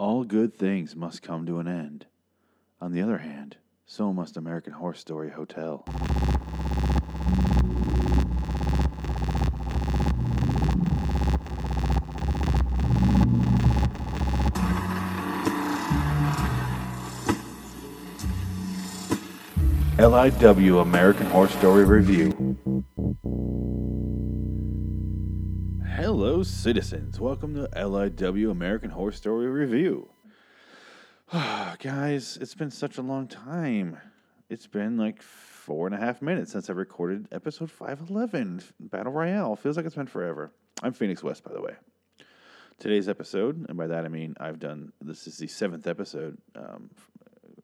All good things must come to an end. On the other hand, so must American Horror Story Hotel. LIW American Horror Story Review. Hello, citizens. Welcome to LIW American Horror Story Review. Guys, it's been such a long time. It's been like four and a half minutes since I recorded episode 511 Battle Royale. Feels like it's been forever. I'm Phoenix West, by the way. Today's episode, and by that I mean I've done this is the seventh episode um,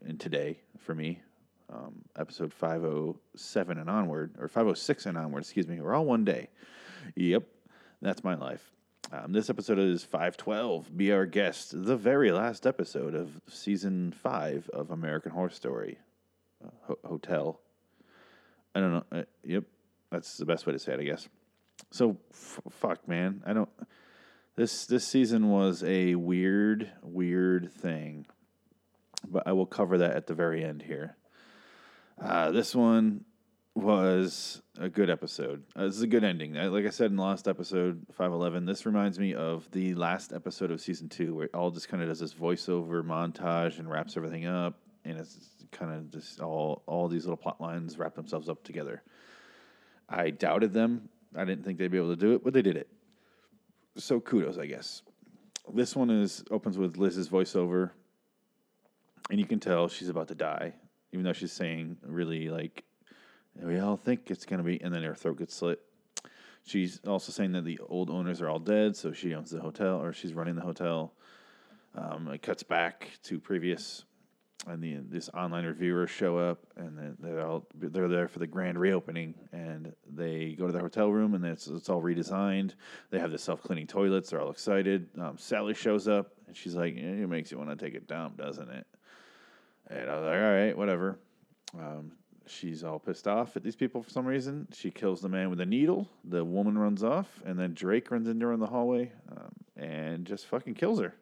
in today for me. Um, episode 507 and onward, or 506 and onward, excuse me. We're all one day. Yep, that's my life. Um, this episode is 512. Be our guest, the very last episode of season five of American Horror Story uh, Ho- Hotel. I don't know. Uh, yep, that's the best way to say it, I guess. So, f- fuck, man. I don't. This this season was a weird, weird thing, but I will cover that at the very end here. Uh, this one was a good episode. Uh, this is a good ending. Uh, Like I said in the last episode, 511, this reminds me of the last episode of season two, where it all just kind of does this voiceover montage and wraps everything up. And it's kind of just all, all these little plot lines wrap themselves up together. I doubted them. I didn't think they'd be able to do it, but they did it. So kudos, I guess. This one is opens with Liz's voiceover, and you can tell she's about to die, even though she's saying really like we all think it's going to be, and then her throat gets slit. She's also saying that the old owners are all dead, so she owns the hotel, or she's running the hotel. Um, it cuts back to previous, and the this online reviewers show up, and then they're all they're there for the grand reopening, and they go to the hotel room, and it's it's all redesigned. They have the self cleaning toilets. They're all excited. Um, Sally shows up, and she's like, "Eh, "It makes you want to take a dump, doesn't it?" And I was like, "All right, whatever." Um, she's all pissed off at these people for some reason. She kills the man with a needle. The woman runs off, and then Drake runs into her in the hallway um, and just fucking kills her.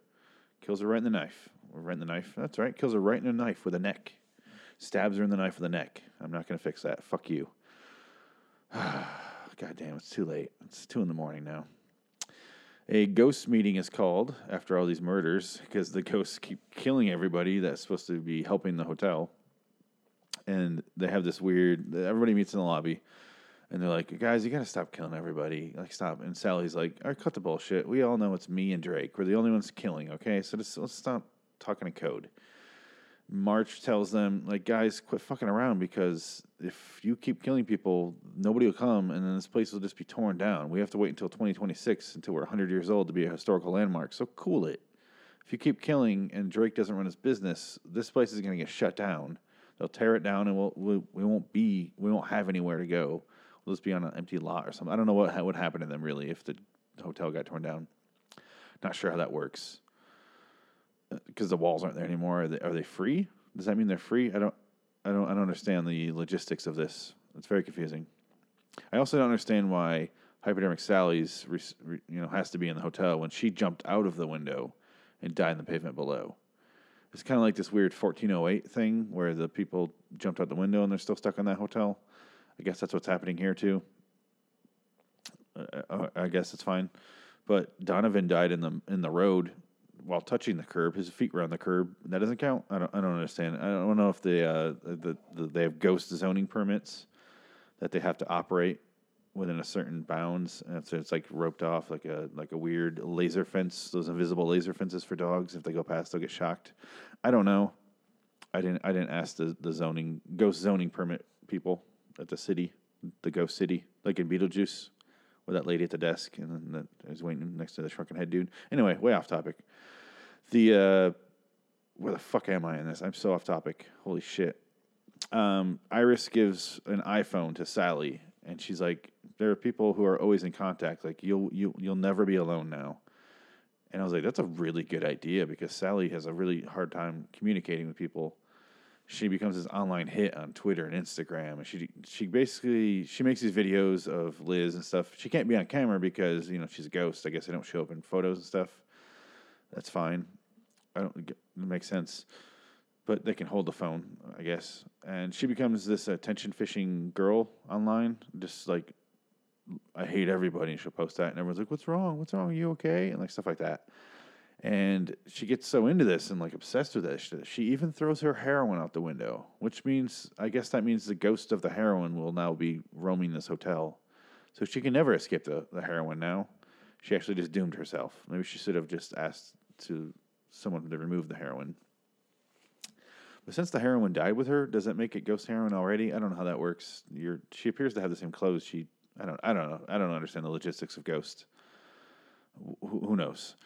Kills her right in the knife. Right in the knife. That's right. Kills her right in the knife with a neck. Stabs her in the knife with a neck. I'm not going to fix that. Fuck you. God damn, it's too late. It's two in the morning now. A ghost meeting is called after all these murders because the ghosts keep killing everybody that's supposed to be helping the hotel and they have this weird. Everybody meets in the lobby, and they're like, "Guys, you got to stop killing everybody. Like, stop." And Sally's like, "All right, cut the bullshit. We all know it's me and Drake. We're the only ones killing. Okay, so just let's stop talking in code." March tells them, like, guys, quit fucking around because if you keep killing people, nobody will come, and then this place will just be torn down. We have to wait until 2026 until we're 100 years old to be a historical landmark. So cool it. If you keep killing and Drake doesn't run his business, this place is going to get shut down. They'll tear it down, and we'll, we we won't be we won't have anywhere to go. We'll just be on an empty lot or something. I don't know what ha- would happen to them really if the hotel got torn down. Not sure how that works uh, because the walls aren't there anymore. Are they, are they free? Does that mean they're free? I don't I don't I don't understand the logistics of this. It's very confusing. I also don't understand why hypodermic Sally's you know has to be in the hotel when she jumped out of the window and died in the pavement below. It's kind of like this weird 1408 thing where the people jumped out the window and they're still stuck in that hotel. I guess that's what's happening here too. Uh, uh, I guess it's fine, but Donovan died in the in the road while touching the curb. His feet were on the curb. That doesn't count. I don't. I don't understand. I don't know if they uh, the, the they have ghost zoning permits that they have to operate within a certain bounds, and so it's like roped off like a like a weird laser fence. Those invisible laser fences for dogs. If they go past, they'll get shocked. I don't know. I didn't. I didn't ask the the zoning ghost zoning permit people at the city, the ghost city, like in Beetlejuice, with that lady at the desk, and then that is waiting next to the shrunken head dude. Anyway, way off topic. The uh, where the fuck am I in this? I'm so off topic. Holy shit. Um, Iris gives an iPhone to Sally, and she's like, "There are people who are always in contact. Like you'll you you'll never be alone now." And I was like, "That's a really good idea because Sally has a really hard time communicating with people." She becomes this online hit on Twitter and Instagram, and she she basically she makes these videos of Liz and stuff. She can't be on camera because you know she's a ghost. I guess they don't show up in photos and stuff. That's fine. I don't it makes sense, but they can hold the phone, I guess. And she becomes this attention fishing girl online, just like I hate everybody. And she'll post that, and everyone's like, "What's wrong? What's wrong? Are you okay?" And like stuff like that. And she gets so into this and like obsessed with this. She even throws her heroin out the window, which means I guess that means the ghost of the heroin will now be roaming this hotel. So she can never escape the, the heroin now. She actually just doomed herself. Maybe she should have just asked to someone to remove the heroin. But since the heroin died with her, does that make it ghost heroin already? I don't know how that works. You're, she appears to have the same clothes. She I don't I don't know. I don't understand the logistics of Ghost. Who, who knows?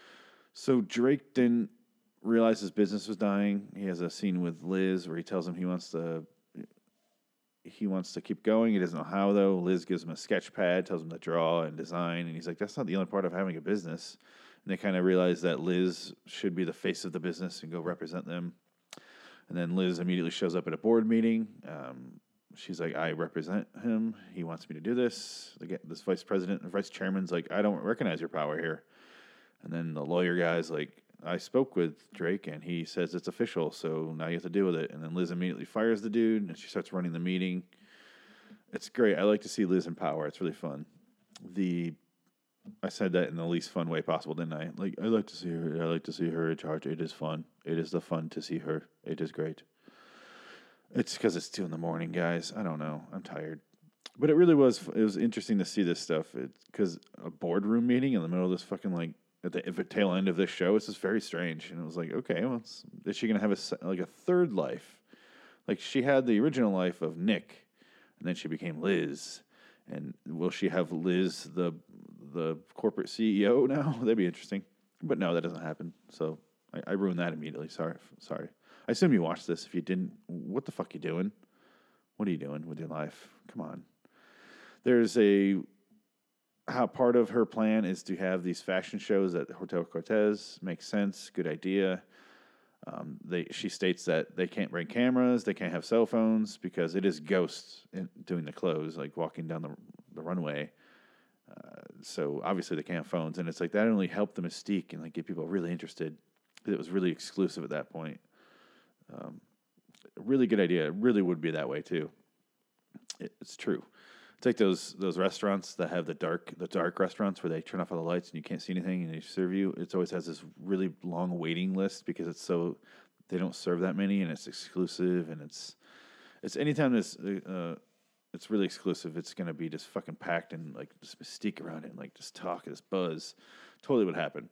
So Drake then realized his business was dying. He has a scene with Liz where he tells him he wants to he wants to keep going. He doesn't know how though. Liz gives him a sketch pad, tells him to draw and design, and he's like, "That's not the only part of having a business." And they kind of realize that Liz should be the face of the business and go represent them. And then Liz immediately shows up at a board meeting. Um, she's like, "I represent him. He wants me to do this." Again, This vice president, and vice chairman's like, "I don't recognize your power here." And then the lawyer guy's like, I spoke with Drake and he says it's official, so now you have to deal with it. And then Liz immediately fires the dude and she starts running the meeting. It's great. I like to see Liz in power. It's really fun. The I said that in the least fun way possible, didn't I? Like I like to see her. I like to see her in charge. It is fun. It is the fun to see her. It is great. It's because it's two in the morning, guys. I don't know. I'm tired, but it really was. It was interesting to see this stuff. Because a boardroom meeting in the middle of this fucking like at the, at the tail end of this show. It's just very strange, and it was like, okay, well, is she gonna have a like a third life? Like she had the original life of Nick, and then she became Liz. And will she have Liz the the corporate CEO now? That'd be interesting. But no, that doesn't happen. So I, I ruined that immediately. Sorry, sorry. I assume you watched this. If you didn't, what the fuck you doing? What are you doing with your life? Come on. There's a how part of her plan is to have these fashion shows at Hotel Cortez. Makes sense. Good idea. Um, they, she states that they can't bring cameras, they can't have cell phones because it is ghosts in, doing the clothes, like walking down the, the runway. Uh, so obviously they can't have phones, and it's like that only helped the mystique and like get people really interested. Because it was really exclusive at that point. Um, really good idea. It really would be that way too. It, it's true. It's like those those restaurants that have the dark the dark restaurants where they turn off all the lights and you can't see anything and they serve you. It always has this really long waiting list because it's so they don't serve that many and it's exclusive and it's it's anytime this uh, it's really exclusive. It's gonna be just fucking packed and like just mystique around it and like just talk, this buzz. Totally would happen.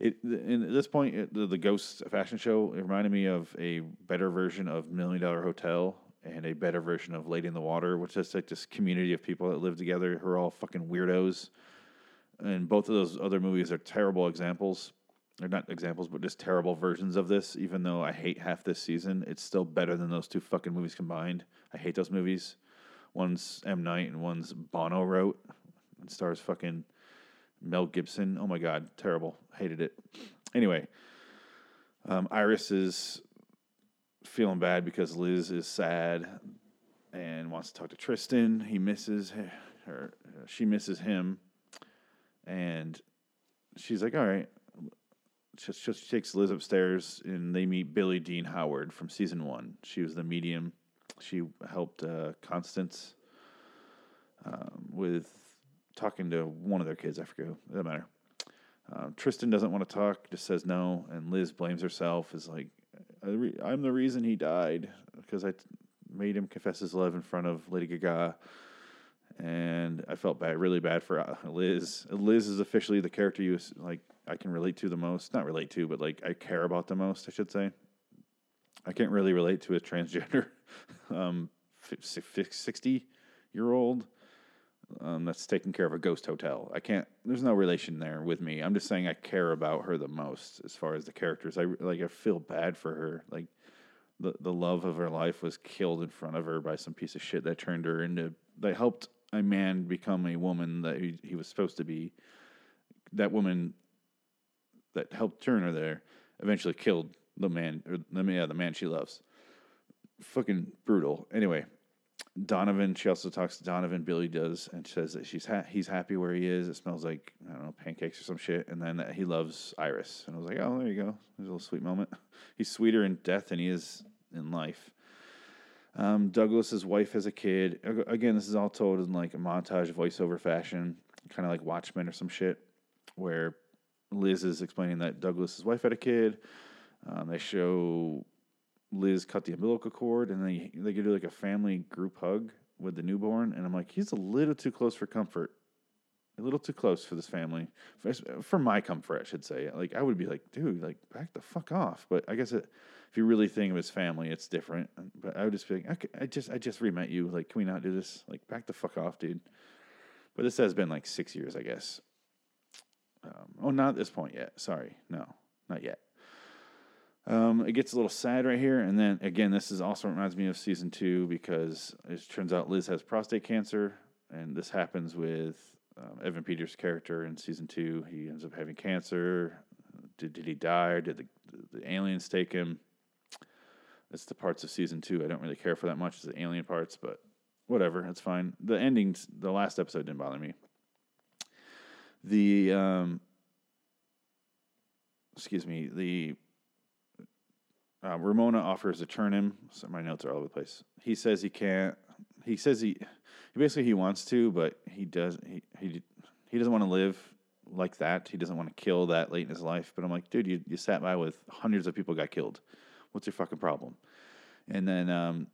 It and at this point, it, the, the Ghost fashion show it reminded me of a better version of Million Dollar Hotel and a better version of Lady in the Water, which is like this community of people that live together who are all fucking weirdos. And both of those other movies are terrible examples. They're not examples, but just terrible versions of this. Even though I hate half this season, it's still better than those two fucking movies combined. I hate those movies. One's M Night and one's Bono wrote. It stars fucking Mel Gibson. Oh my god, terrible. Hated it. Anyway, um, Iris is feeling bad because Liz is sad and wants to talk to Tristan. He misses her, she misses him, and she's like, "All right." She, takes Liz upstairs, and they meet Billie Dean Howard from season one. She was the medium. She helped uh, Constance um, with talking to one of their kids. I forget. It doesn't matter. Uh, Tristan doesn't want to talk, just says no, and Liz blames herself. Is like, I'm the reason he died because I made him confess his love in front of Lady Gaga, and I felt bad, really bad for uh, Liz. Liz is officially the character you like. I can relate to the most. Not relate to, but like I care about the most. I should say. I can't really relate to a transgender, um, sixty year old um, that's taking care of a ghost hotel. I can't. There's no relation there with me. I'm just saying I care about her the most as far as the characters. I like. I feel bad for her. Like the the love of her life was killed in front of her by some piece of shit that turned her into. That helped a man become a woman that he, he was supposed to be. That woman that helped turn her there eventually killed the man or the yeah the man she loves. Fucking brutal. Anyway, Donovan, she also talks to Donovan. Billie does, and says that she's ha- he's happy where he is. It smells like I don't know pancakes or some shit. And then that he loves Iris, and I was like, oh, there you go. There's a little sweet moment. He's sweeter in death than he is in life. Um, Douglas's wife has a kid. Again, this is all told in like a montage voiceover fashion, kind of like Watchmen or some shit, where Liz is explaining that Douglas's wife had a kid. Um, they show Liz cut the umbilical cord, and they they could do like a family group hug with the newborn, and I'm like, he's a little too close for comfort, a little too close for this family, for, for my comfort, I should say. Like I would be like, dude, like back the fuck off. But I guess it, if you really think of his family, it's different. But I would just be like, okay, I just I just re-met you. Like, can we not do this? Like, back the fuck off, dude. But this has been like six years, I guess. Um, oh, not at this point yet. Sorry, no, not yet. Um, it gets a little sad right here, and then again, this is also reminds me of season two because it turns out Liz has prostate cancer, and this happens with um, Evan Peters' character in season two. He ends up having cancer. Did did he die? Or did the, the aliens take him? It's the parts of season two I don't really care for that much, is the alien parts, but whatever, it's fine. The endings, the last episode didn't bother me. The um, excuse me, the uh, Ramona offers to turn him. So my notes are all over the place. He says he can't. He says he, he basically he wants to, but he does. He he he doesn't want to live like that. He doesn't want to kill that late in his life. But I'm like, dude, you you sat by with hundreds of people got killed. What's your fucking problem? And then um,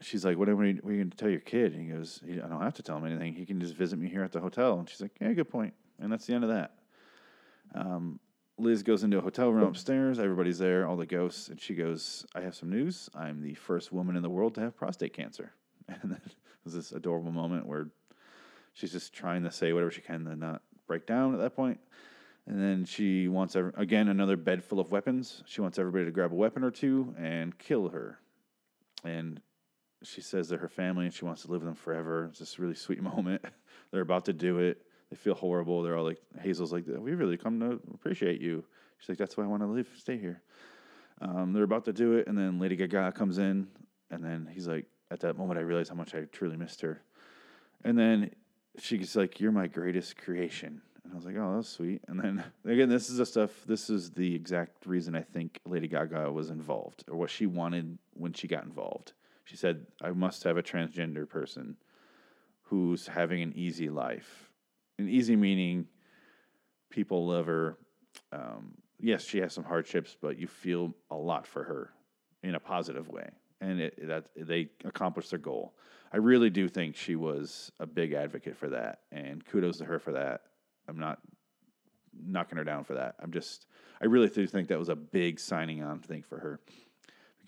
she's like, what are you, what are you going to tell your kid? And he goes, I don't have to tell him anything. He can just visit me here at the hotel. And she's like, yeah, good point. And that's the end of that. Um, Liz goes into a hotel room upstairs. Everybody's there, all the ghosts, and she goes, "I have some news. I'm the first woman in the world to have prostate cancer." And then there's this adorable moment where she's just trying to say whatever she can to not break down at that point. And then she wants every, again another bed full of weapons. She wants everybody to grab a weapon or two and kill her. And she says they're her family and she wants to live with them forever. It's this really sweet moment. they're about to do it. They feel horrible. They're all like, Hazel's like, we really come to appreciate you. She's like, that's why I want to live, stay here. Um, they're about to do it, and then Lady Gaga comes in, and then he's like, at that moment, I realized how much I truly missed her. And then she's like, "You're my greatest creation," and I was like, "Oh, that's sweet." And then again, this is the stuff. This is the exact reason I think Lady Gaga was involved, or what she wanted when she got involved. She said, "I must have a transgender person who's having an easy life." An easy meaning people love her. Um, yes, she has some hardships, but you feel a lot for her in a positive way, and it, that they accomplished their goal. I really do think she was a big advocate for that, and kudos to her for that. I'm not knocking her down for that. I'm just, I really do think that was a big signing on thing for her.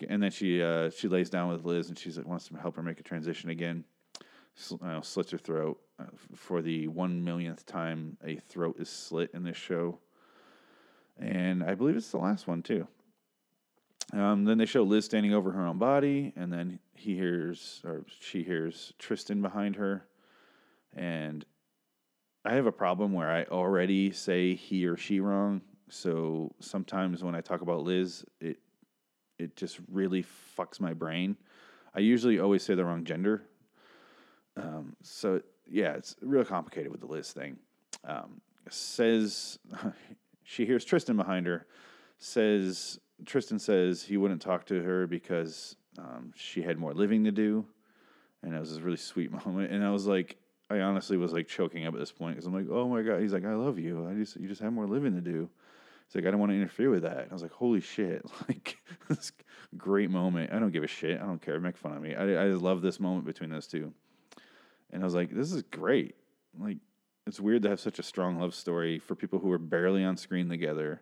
And then she uh, she lays down with Liz, and she's like wants to help her make a transition again. Uh, slits her throat uh, for the one millionth time. A throat is slit in this show, and I believe it's the last one too. Um, then they show Liz standing over her own body, and then he hears or she hears Tristan behind her, and I have a problem where I already say he or she wrong. So sometimes when I talk about Liz, it it just really fucks my brain. I usually always say the wrong gender. Um, so yeah, it's real complicated with the Liz thing. Um, says she hears Tristan behind her. Says Tristan says he wouldn't talk to her because um, she had more living to do, and it was this really sweet moment. And I was like, I honestly was like choking up at this point because I'm like, oh my god. He's like, I love you. I just you just have more living to do. He's like, I don't want to interfere with that. And I was like, holy shit! Like this great moment. I don't give a shit. I don't care. Make fun of me. I I just love this moment between those two. And I was like, this is great. Like it's weird to have such a strong love story for people who are barely on screen together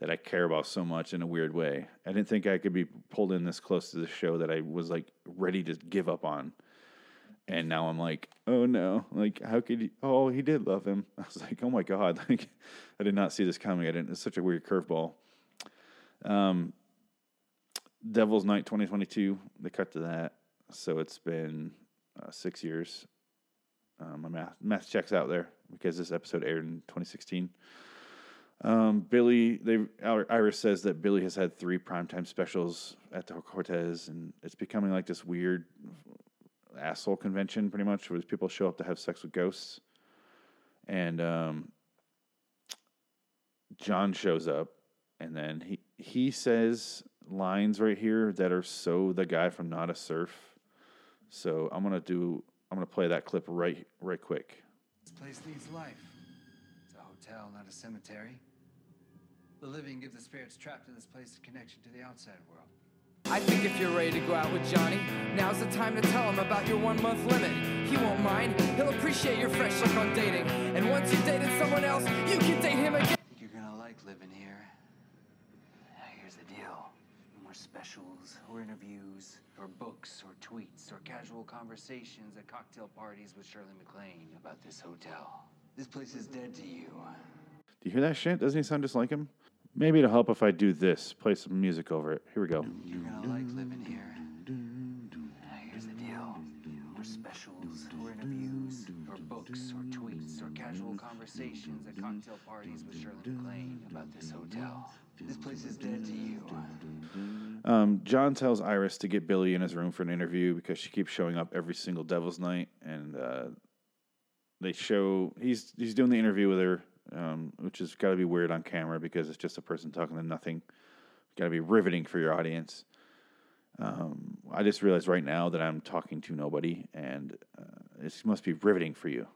that I care about so much in a weird way. I didn't think I could be pulled in this close to the show that I was like ready to give up on. And now I'm like, oh no, like how could you? Oh, he did love him. I was like, oh my god, like I did not see this coming. I didn't. It's such a weird curveball. Um, Devil's Night 2022. They cut to that, so it's been uh, six years. Um, my math math checks out there because this episode aired in 2016. Um, Billie, they Iris says that Billie has had three primetime specials at the Cortez, and it's becoming like this weird asshole convention, pretty much, where people show up to have sex with ghosts. And um, John shows up, and then he he says lines right here that are so the guy from Not a Surf. So I'm gonna do I'm gonna play that clip right right quick. This place leads life. It's a hotel, not a cemetery. The living give the spirits trapped in this place a connection to the outside world. I think if you're ready to go out with Johnny, now's the time to tell him about your one month limit. He won't mind, he'll appreciate your fresh look on dating. And once you've dated someone else, you can date him again. Think you're gonna like living here. Now, Here's the deal. No more specials or interviews or books or tweets or casual conversations at cocktail parties with Shirley MacLaine about this hotel. This place is dead to you. Do you hear that shit? Doesn't he sound just like him? Maybe it'll help if I do this. Play some music over it. Here we go. You're gonna like living here. Now, Here's the deal. More specials or interviews or books or tweets or casual conversations at cocktail parties with Shirley MacLaine about this hotel. This place is dead to you. Um, John tells Iris to get Billie in his room for an interview because she keeps showing up every single Devil's Night, and uh, they show he's he's doing the interview with her, um, which has got to be weird on camera because it's just a person talking to nothing. Got to be riveting for your audience. Um, I just realized right now that I'm talking to nobody, and uh, it must be riveting for you.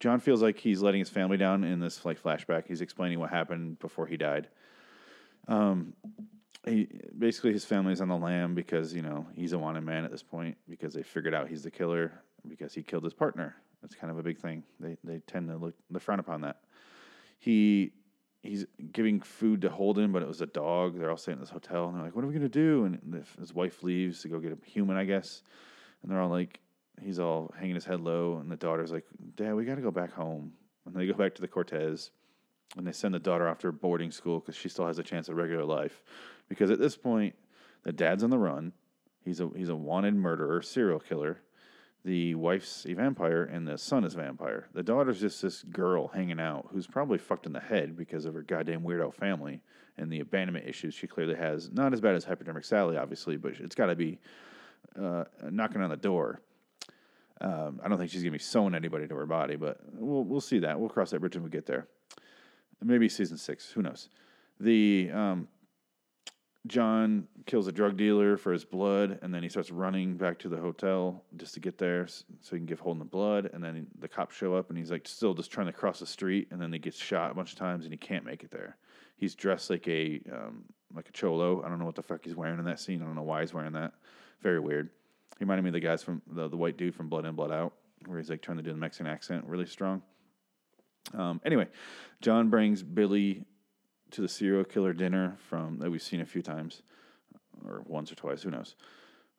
John feels like he's letting his family down in this like flashback. He's explaining what happened before he died. Um, he basically his family's on the lam because you know he's a wanted man at this point because they figured out he's the killer because he killed his partner. That's kind of a big thing. They they tend to look they frown upon that. He he's giving food to Holden, but it was a dog. They're all staying at this hotel, and they're like, "What are we gonna do?" And his wife leaves to go get a human, I guess, and they're all like, he's all hanging his head low, and the daughter's like, "Dad, we got to go back home." And they go back to the Cortez, and they send the daughter off to boarding school because she still has a chance at regular life. Because at this point, the dad's on the run. He's a he's a wanted murderer, serial killer. The wife's a vampire, and the son is a vampire. The daughter's just this girl hanging out who's probably fucked in the head because of her goddamn weirdo family and the abandonment issues she clearly has. Not as bad as hypodermic Sally, obviously, but it's got to be uh, knocking on the door. Um, I don't think she's gonna be sewing anybody to her body, but we'll we'll see that. We'll cross that bridge when we get there. Maybe season six. Who knows? The um, John kills a drug dealer for his blood, and then he starts running back to the hotel just to get there so he can give Holden the blood. And then the cops show up, and he's like still just trying to cross the street, and then he gets shot a bunch of times, and he can't make it there. He's dressed like a um, like a cholo. I don't know what the fuck he's wearing in that scene. I don't know why he's wearing that. Very weird. He reminded me of the guys from the, the white dude from Blood In Blood Out, where he's like trying to do the Mexican accent really strong. Um, anyway, John brings Billie to the serial killer dinner from that we've seen a few times, or once or twice, who knows.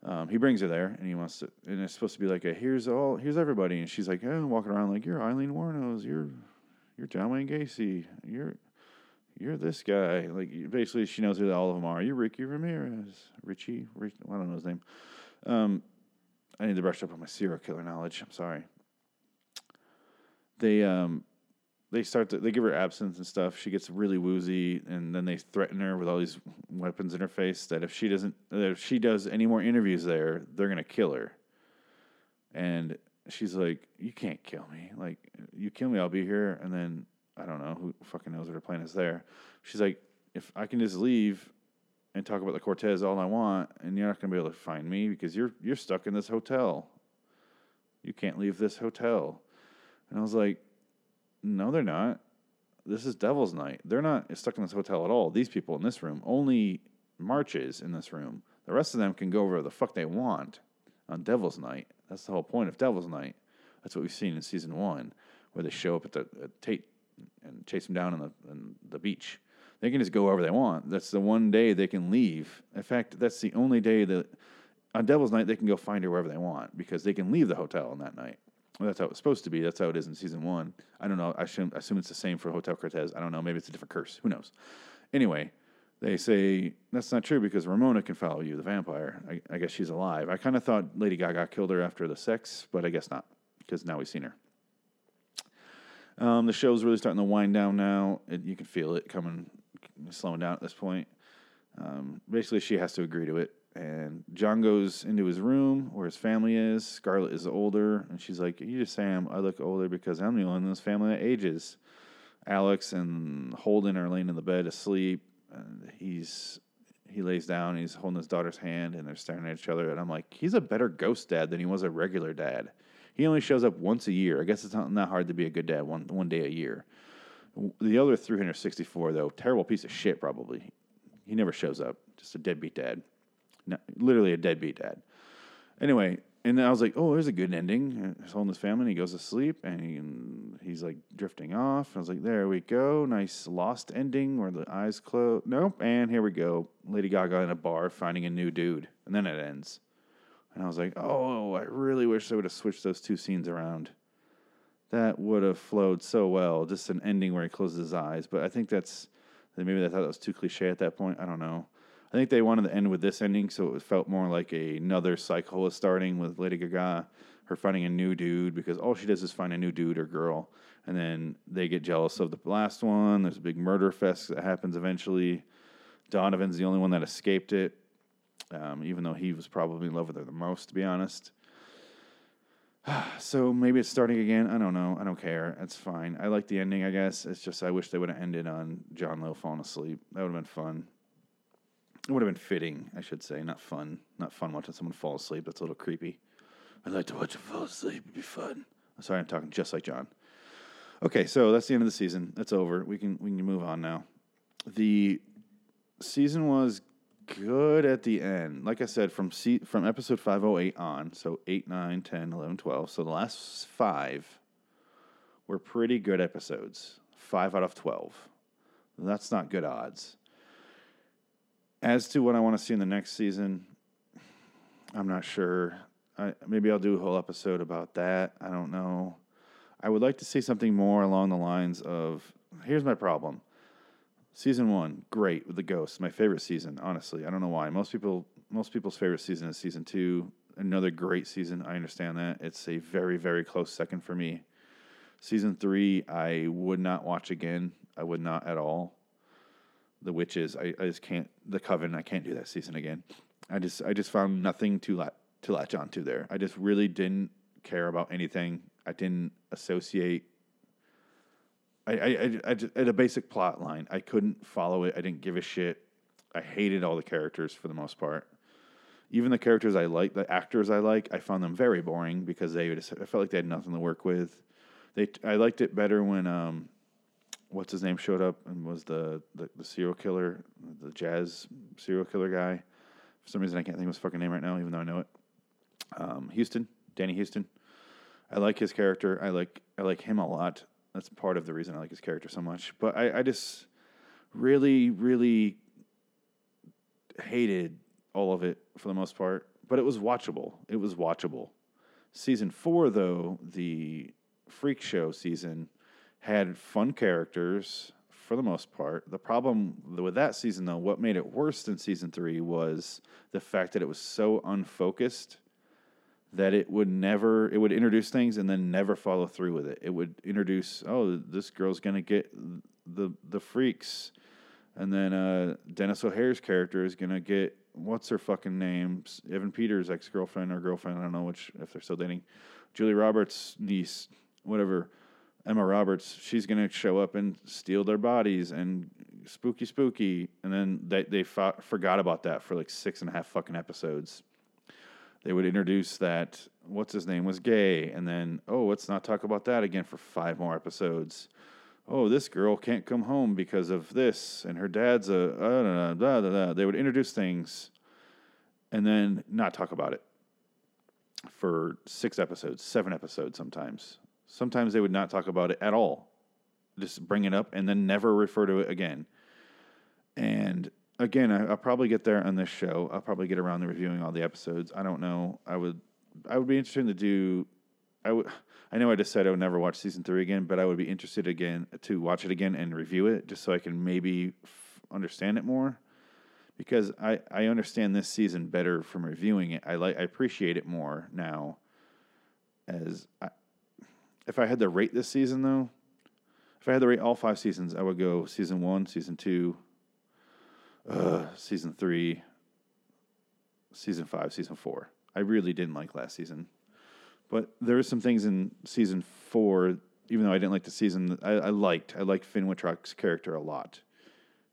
Um, he brings her there, and he wants to, and it's supposed to be like a here's all, here's everybody, and she's like, oh, walking around like you're Aileen Wuornos, you're, you're John Wayne Gacy, you're, you're this guy. Like basically, she knows who all of them are. You're Ricky Ramirez, Richie, Rich, I don't know his name. Um, I need to brush up on my serial killer knowledge. I'm sorry. They um they start to they give her absinthe and stuff. She gets really woozy, and then they threaten her with all these weapons in her face that if she doesn't, that if she does any more interviews there, they're gonna kill her. And she's like, "You can't kill me. Like, you kill me, I'll be here." And then I don't know who fucking knows what her plan is there. She's like, "If I can just leave and talk about the Cortez all I want, and you're not gonna be able to find me because you're you're stuck in this hotel. You can't leave this hotel." And I was like, no, they're not. This is Devil's Night. They're not stuck in this hotel at all. These people in this room, only marches in this room. The rest of them can go wherever the fuck they want on Devil's Night. That's the whole point of Devil's Night. That's what we've seen in season one, where they show up at the at Tate and chase them down on the on the beach. They can just go wherever they want. That's the one day they can leave. In fact, that's the only day that on Devil's Night they can go find her wherever they want because they can leave the hotel on that night. Well, that's how it's supposed to be. That's how it is in season one. I don't know. I assume, assume it's the same for Hotel Cortez. I don't know. Maybe it's a different curse. Who knows? Anyway, they say that's not true because Ramona can follow you, the vampire. I, I guess she's alive. I kind of thought Lady Gaga killed her after the sex, but I guess not because now we've seen her. Um, the show's really starting to wind down now. It, you can feel it coming, slowing down at this point. Um, basically, she has to agree to it, And John goes into his room where his family is. Scarlett is older, and she's like, "You just say I'm, I look older because I'm the only one in this family that ages." Alex and Holden are laying in the bed asleep, and he's he lays down. He's holding his daughter's hand, and they're staring at each other. And I'm like, he's a better ghost dad than he was a regular dad. He only shows up once a year. I guess it's not, not hard to be a good dad one one day a year. The other 364 though, terrible piece of shit. Probably, he never shows up. Just a deadbeat dad, no, literally a deadbeat dad. Anyway, and I was like, oh, there's a good ending. He's holding his family, and he goes to sleep, and, he, he's like drifting off. I was like, there we go, nice lost ending where the eyes close. Nope, and here we go, Lady Gaga in a bar finding a new dude, and then it ends. And I was like, oh, I really wish they would have switched those two scenes around. That would have flowed so well. Just an ending where he closes his eyes. But I think that's maybe they thought that was too cliche at that point. I don't know. I think they wanted to end with this ending, so it felt more like another cycle was starting with Lady Gaga, her finding a new dude because all she does is find a new dude or girl, and then they get jealous of the last one. There's a big murder fest that happens eventually. Donovan's the only one that escaped it, um, even though he was probably in love with her the most, to be honest. so maybe it's starting again. I don't know. I don't care. It's fine. I like the ending, I guess. It's just I wish they would have ended on John Lowe falling asleep. That would have been fun. It would have been fitting, I should say, not fun. Not fun watching someone fall asleep. That's a little creepy. I'd like to watch him fall asleep. It'd be fun. Sorry, I'm talking just like John. Okay, so that's the end of the season. That's over. We can we can move on now. The season was good at the end. Like I said, from se- from episode 508 on, so 8, 9, 10, 11, 12. So the last five were pretty good episodes. Five out of 12. That's not good odds. As to what I want to see in the next season, I'm not sure. I, maybe I'll do a whole episode about that. I don't know. I would like to see something more along the lines of here's my problem. Season one, great with the ghosts. My favorite season, honestly. I don't know why. Most people, most people's favorite season is season two. Another great season. I understand that. It's a very, very close second for me. Season three, I would not watch again. I would not at all. The witches, I, I just can't. The coven, I can't do that season again. I just, I just found nothing to lat to latch onto there. I just really didn't care about anything. I didn't associate I, I, I, just, at a basic plot line, I couldn't follow it. I didn't give a shit. I hated all the characters for the most part. Even the characters I like, the actors I like, I found them very boring because they just, I felt like they had nothing to work with. They, I liked it better when, um, what's his name showed up and was the, the, the serial killer, the jazz serial killer guy. For some reason, I can't think of his fucking name right now, even though I know it. Um, Huston, Danny Huston. I like his character. I like I like him a lot. That's part of the reason I like his character so much. But I, I just really, really hated all of it for the most part. But it was watchable. It was watchable. Season four, though, the freak show season, had fun characters for the most part. The problem with that season, though, what made it worse than season three was the fact that it was so unfocused that it would never it would introduce things and then never follow through with it. It would introduce, oh, this girl's gonna get the the freaks, and then uh, Denis O'Hare's character is gonna get what's her fucking name, Evan Peters' ex girlfriend or girlfriend, I don't know which if they're still dating, Julie Roberts' niece, whatever, Emma Roberts, she's gonna show up and steal their bodies and spooky spooky, and then they they fought, forgot about that for like six and a half fucking episodes they would introduce that what's his name was gay, and then oh, let's not talk about that again for five more episodes. Oh, this girl can't come home because of this, and her dad's a uh, blah, blah, blah. They would introduce things, and then not talk about it for six episodes, seven episodes sometimes. Sometimes they would not talk about it at all, just bring it up and then never refer to it again. And again, I, will probably get there on this show. I'll probably get around to reviewing all the episodes. I don't know. I would, I would be interested to do. I would. I know I just said I would never watch season three again, but I would be interested again to watch it again and review it, just so I can maybe f- understand it more. Because I, I understand this season better from reviewing it. I like I appreciate it more now. As I, if I had to rate this season though, if I had to rate all five seasons, I would go season one, season two, uh, season three, season five, season four. I really didn't like last season, but there were some things in season four. Even though I didn't like the season, I, I liked. I liked Finn Wittrock's character a lot.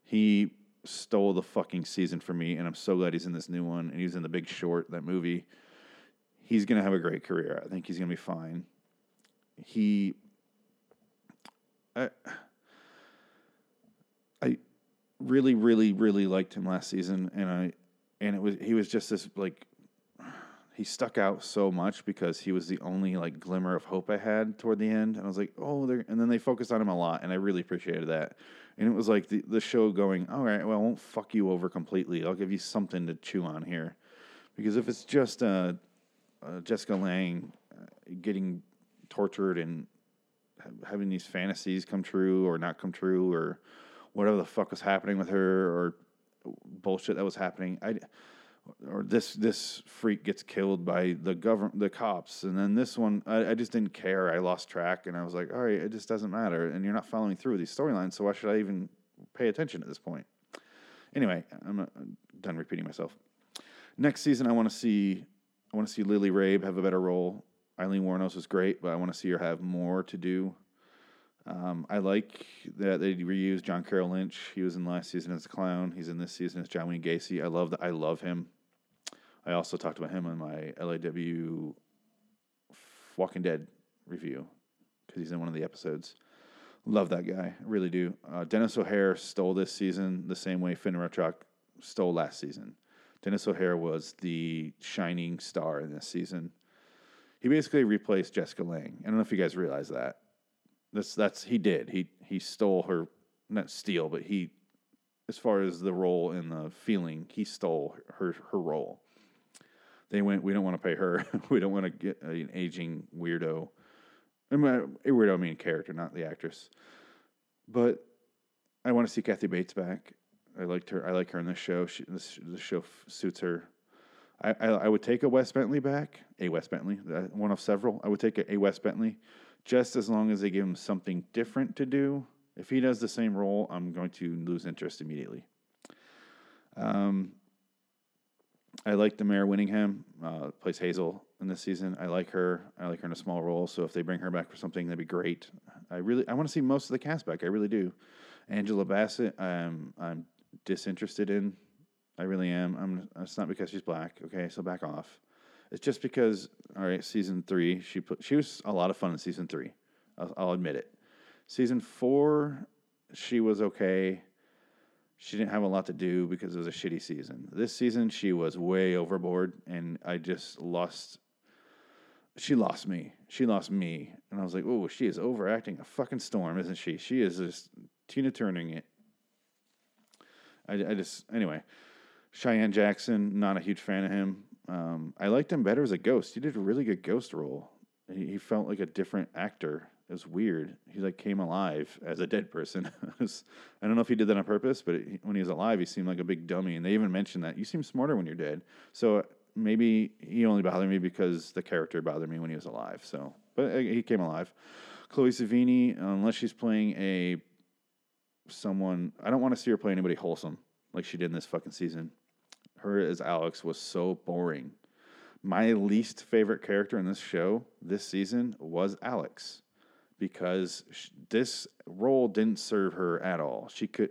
He stole the fucking season for me, and I'm so glad he's in this new one. And he's in The Big Short, that movie. He's gonna have a great career. I think he's gonna be fine. He, I, really, really, really liked him last season, and I, and it was he was just this like, he stuck out so much because he was the only like glimmer of hope I had toward the end, and I was like, oh, they're, and then they focused on him a lot, and I really appreciated that, and it was like the the show going, all right, well, I won't fuck you over completely, I'll give you something to chew on here, because if it's just uh, uh Jessica Lange uh, getting tortured and having these fantasies come true or not come true or whatever the fuck was happening with her or bullshit that was happening. I or this this freak gets killed by the government, the cops, and then this one, I, I, just didn't care. I lost track, and I was like, all right, it just doesn't matter, and you're not following through with these storylines, so why should I even pay attention at this point? Anyway, I'm, uh, done repeating myself. Next season, I want to see, I want to see Lily Rabe have a better role. Aileen Wuornos is great, but I want to see her have more to do. Um, I like that they reused John Carroll Lynch. He was in last season as a clown. He's in this season as John Wayne Gacy. I love that. I love him. I also talked about him in my LAW Walking Dead review because he's in one of the episodes. Love that guy, really do. Uh, Denis O'Hare stole this season the same way Finn Wittrock stole last season. Denis O'Hare was the shining star in this season. He basically replaced Jessica Lange. I don't know if you guys realize that. That's that's he did. He he stole her not steal, but he as far as the role and the feeling, he stole her her role. They went, we don't want to pay her. we don't want to get an aging weirdo. I mean, a weirdo I mean character, not the actress. But I want to see Kathy Bates back. I liked her. I like her in this show. She, this the show suits her. I, I, I, would take a Wes Bentley back, a Wes Bentley, uh, one of several. I would take a, a Wes Bentley, just as long as they give him something different to do. If he does the same role, I'm going to lose interest immediately. Um, I like the Mare Winningham, uh, plays Hazel in this season. I like her. I like her in a small role. So if they bring her back for something, that'd be great. I really, I want to see most of the cast back. I really do. Angela Bassett, I'm, I'm disinterested in. I really am. I'm. It's not because she's black. Okay, so back off. It's just because. All right, season three. She put. She was a lot of fun in season three. I'll, I'll admit it. Season four, she was okay. She didn't have a lot to do because it was a shitty season. This season, she was way overboard, and I just lost. She lost me. She lost me, and I was like, "Oh, she is overacting a fucking storm, isn't she? She is just Tina turning it." I, I just anyway. Cheyenne Jackson, not a huge fan of him. Um, I liked him better as a ghost. He did a really good ghost role. He, he felt like a different actor. It was weird. He like came alive as a dead person. was, I don't know if he did that on purpose, but it, when he was alive, he seemed like a big dummy. And they even mentioned that you seem smarter when you're dead. So maybe he only bothered me because the character bothered me when he was alive. So, but uh, he came alive. Chloe Sevigny, unless she's playing a someone, I don't want to see her play anybody wholesome like she did in this fucking season her as Alex was so boring. My least favorite character in this show this season was Alex because this role didn't serve her at all. She could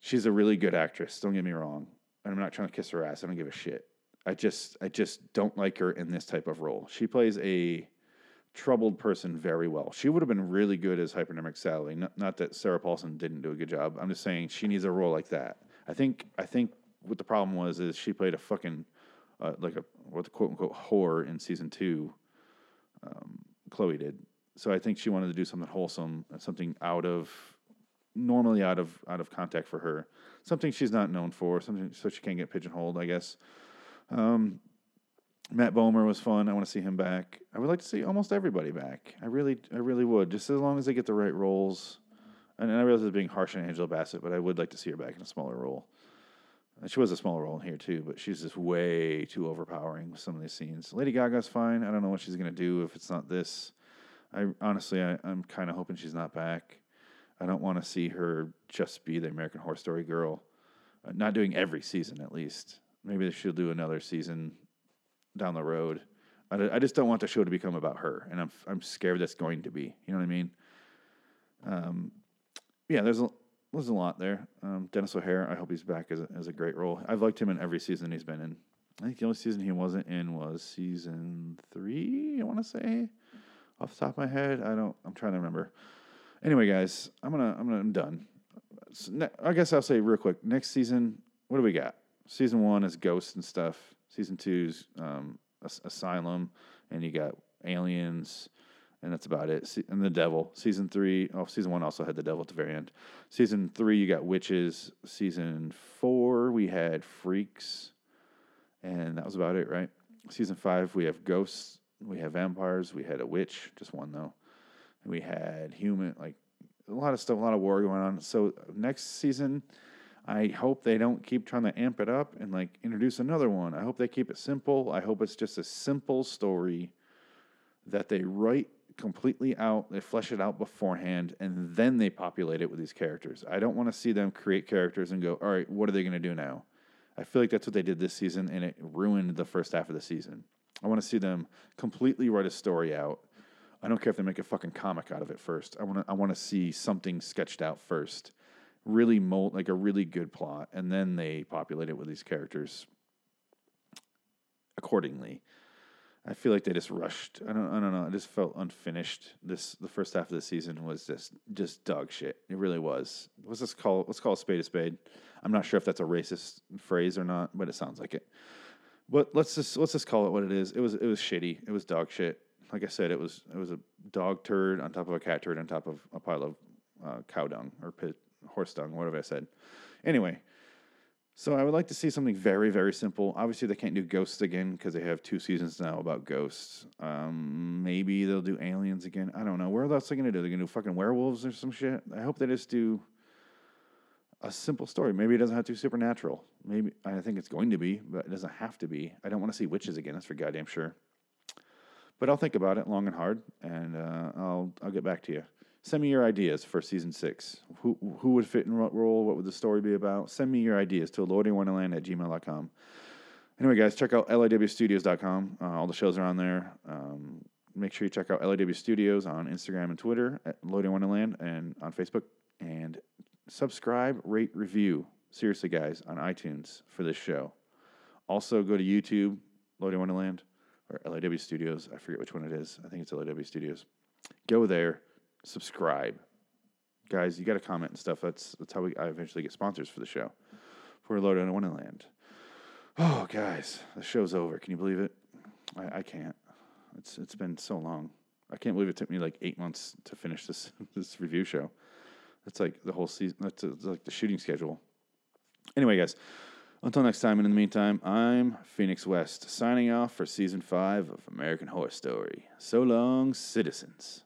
she's a really good actress, don't get me wrong. And I'm not trying to kiss her ass. I don't give a shit. I just I just don't like her in this type of role. She plays a troubled person very well. She would have been really good as Hypodermic Sally. Not, not that Sarah Paulson didn't do a good job. I'm just saying she needs a role like that. I think I think what the problem was is she played a fucking uh, like a what the quote unquote whore in season two. Um, Chloe did. So I think she wanted to do something wholesome, something out of normally out of out of contact for her, something she's not known for, something so she can't get pigeonholed, I guess. Um, Matt Bomer was fun. I want to see him back. I would like to see almost everybody back. I really, I really would. Just as long as they get the right roles. And I realize it's being harsh on Angela Bassett, but I would like to see her back in a smaller role. She was a small role in here too, but she's just way too overpowering with some of these scenes. Lady Gaga's fine. I don't know what she's gonna do if it's not this. I honestly, I, am kind of hoping she's not back. I don't want to see her just be the American Horror Story girl. Uh, not doing every season, at least. Maybe she'll do another season down the road. I, I just don't want the show to become about her, and I'm I'm scared that's going to be. You know what I mean? Um, yeah, there's a there's a lot there. Um, Denis O'Hare, I hope he's back as a, as a great role. I've liked him in every season he's been in. I think the only season he wasn't in was season three. I want to say, off the top of my head, I don't. I'm trying to remember. Anyway, guys, I'm gonna I'm gonna I'm done. So ne- I guess I'll say real quick. Next season, what do we got? Season one is ghosts and stuff. Season two's um, As- Asylum, and you got aliens, and that's about it. And the devil. Season three, oh, season one also had the devil at the very end. Season three, you got witches. Season four, we had freaks, and that was about it, right? Season five, we have ghosts. We have vampires. We had a witch, just one though. And we had human, like a lot of stuff, a lot of war going on. So next season, I hope they don't keep trying to amp it up and like introduce another one. I hope they keep it simple. I hope it's just a simple story that they write completely out, they flesh it out beforehand, and then they populate it with these characters. I don't want to see them create characters and go, all right, what are they going to do now? I feel like that's what they did this season, and it ruined the first half of the season. I want to see them completely write a story out. I don't care if they make a fucking comic out of it first. I want to I want to see something sketched out first. Really mold like a really good plot and then they populate it with these characters accordingly. I feel like they just rushed. I don't I don't know. It just felt unfinished. This the first half of the season was just just dog shit. It really was. Let's just call let's call a spade a spade. I'm not sure if that's a racist phrase or not, but it sounds like it. But let's just let's just call it what it is. It was it was shitty. It was dog shit. Like I said, it was it was a dog turd on top of a cat turd on top of a pile of uh, cow dung or pit, horse dung, whatever I said. Anyway, so I would like to see something very very simple. Obviously, they can't do ghosts again because they have two seasons now about ghosts. Um, maybe they'll do aliens again. I don't know. Where else are they gonna do? They're gonna do fucking werewolves or some shit. I hope they just do a simple story. Maybe it doesn't have to be supernatural. Maybe I think it's going to be, but it doesn't have to be. I don't want to see witches again. That's for goddamn sure. But I'll think about it long and hard, and uh, I'll I'll get back to you. Send me your ideas for season six. Who who would fit in what role? What would the story be about? Send me your ideas to lordingwonderland at gmail.com. Anyway, guys, check out liwstudios.com. Uh, all the shows are on there. Um, make sure you check out LIW Studios on Instagram and Twitter at Loading Wonderland and on Facebook. And subscribe, rate, review. Seriously, guys, on iTunes for this show. Also, go to YouTube, Loading Wonderland, or LIW Studios. I forget which one it is. I think it's LIW Studios. Go there, subscribe. Guys, you got to comment and stuff. That's that's how we I eventually get sponsors for the show. For Loading Wonderland. Oh, guys, the show's over. Can you believe it? I, I can't. It's it's been so long. I can't believe it took me like eight months to finish this this review show. That's like the whole season. That's, that's like the shooting schedule. Anyway, guys, until next time. And in the meantime, I'm Phoenix West signing off for season five of American Horror Story. So long, citizens.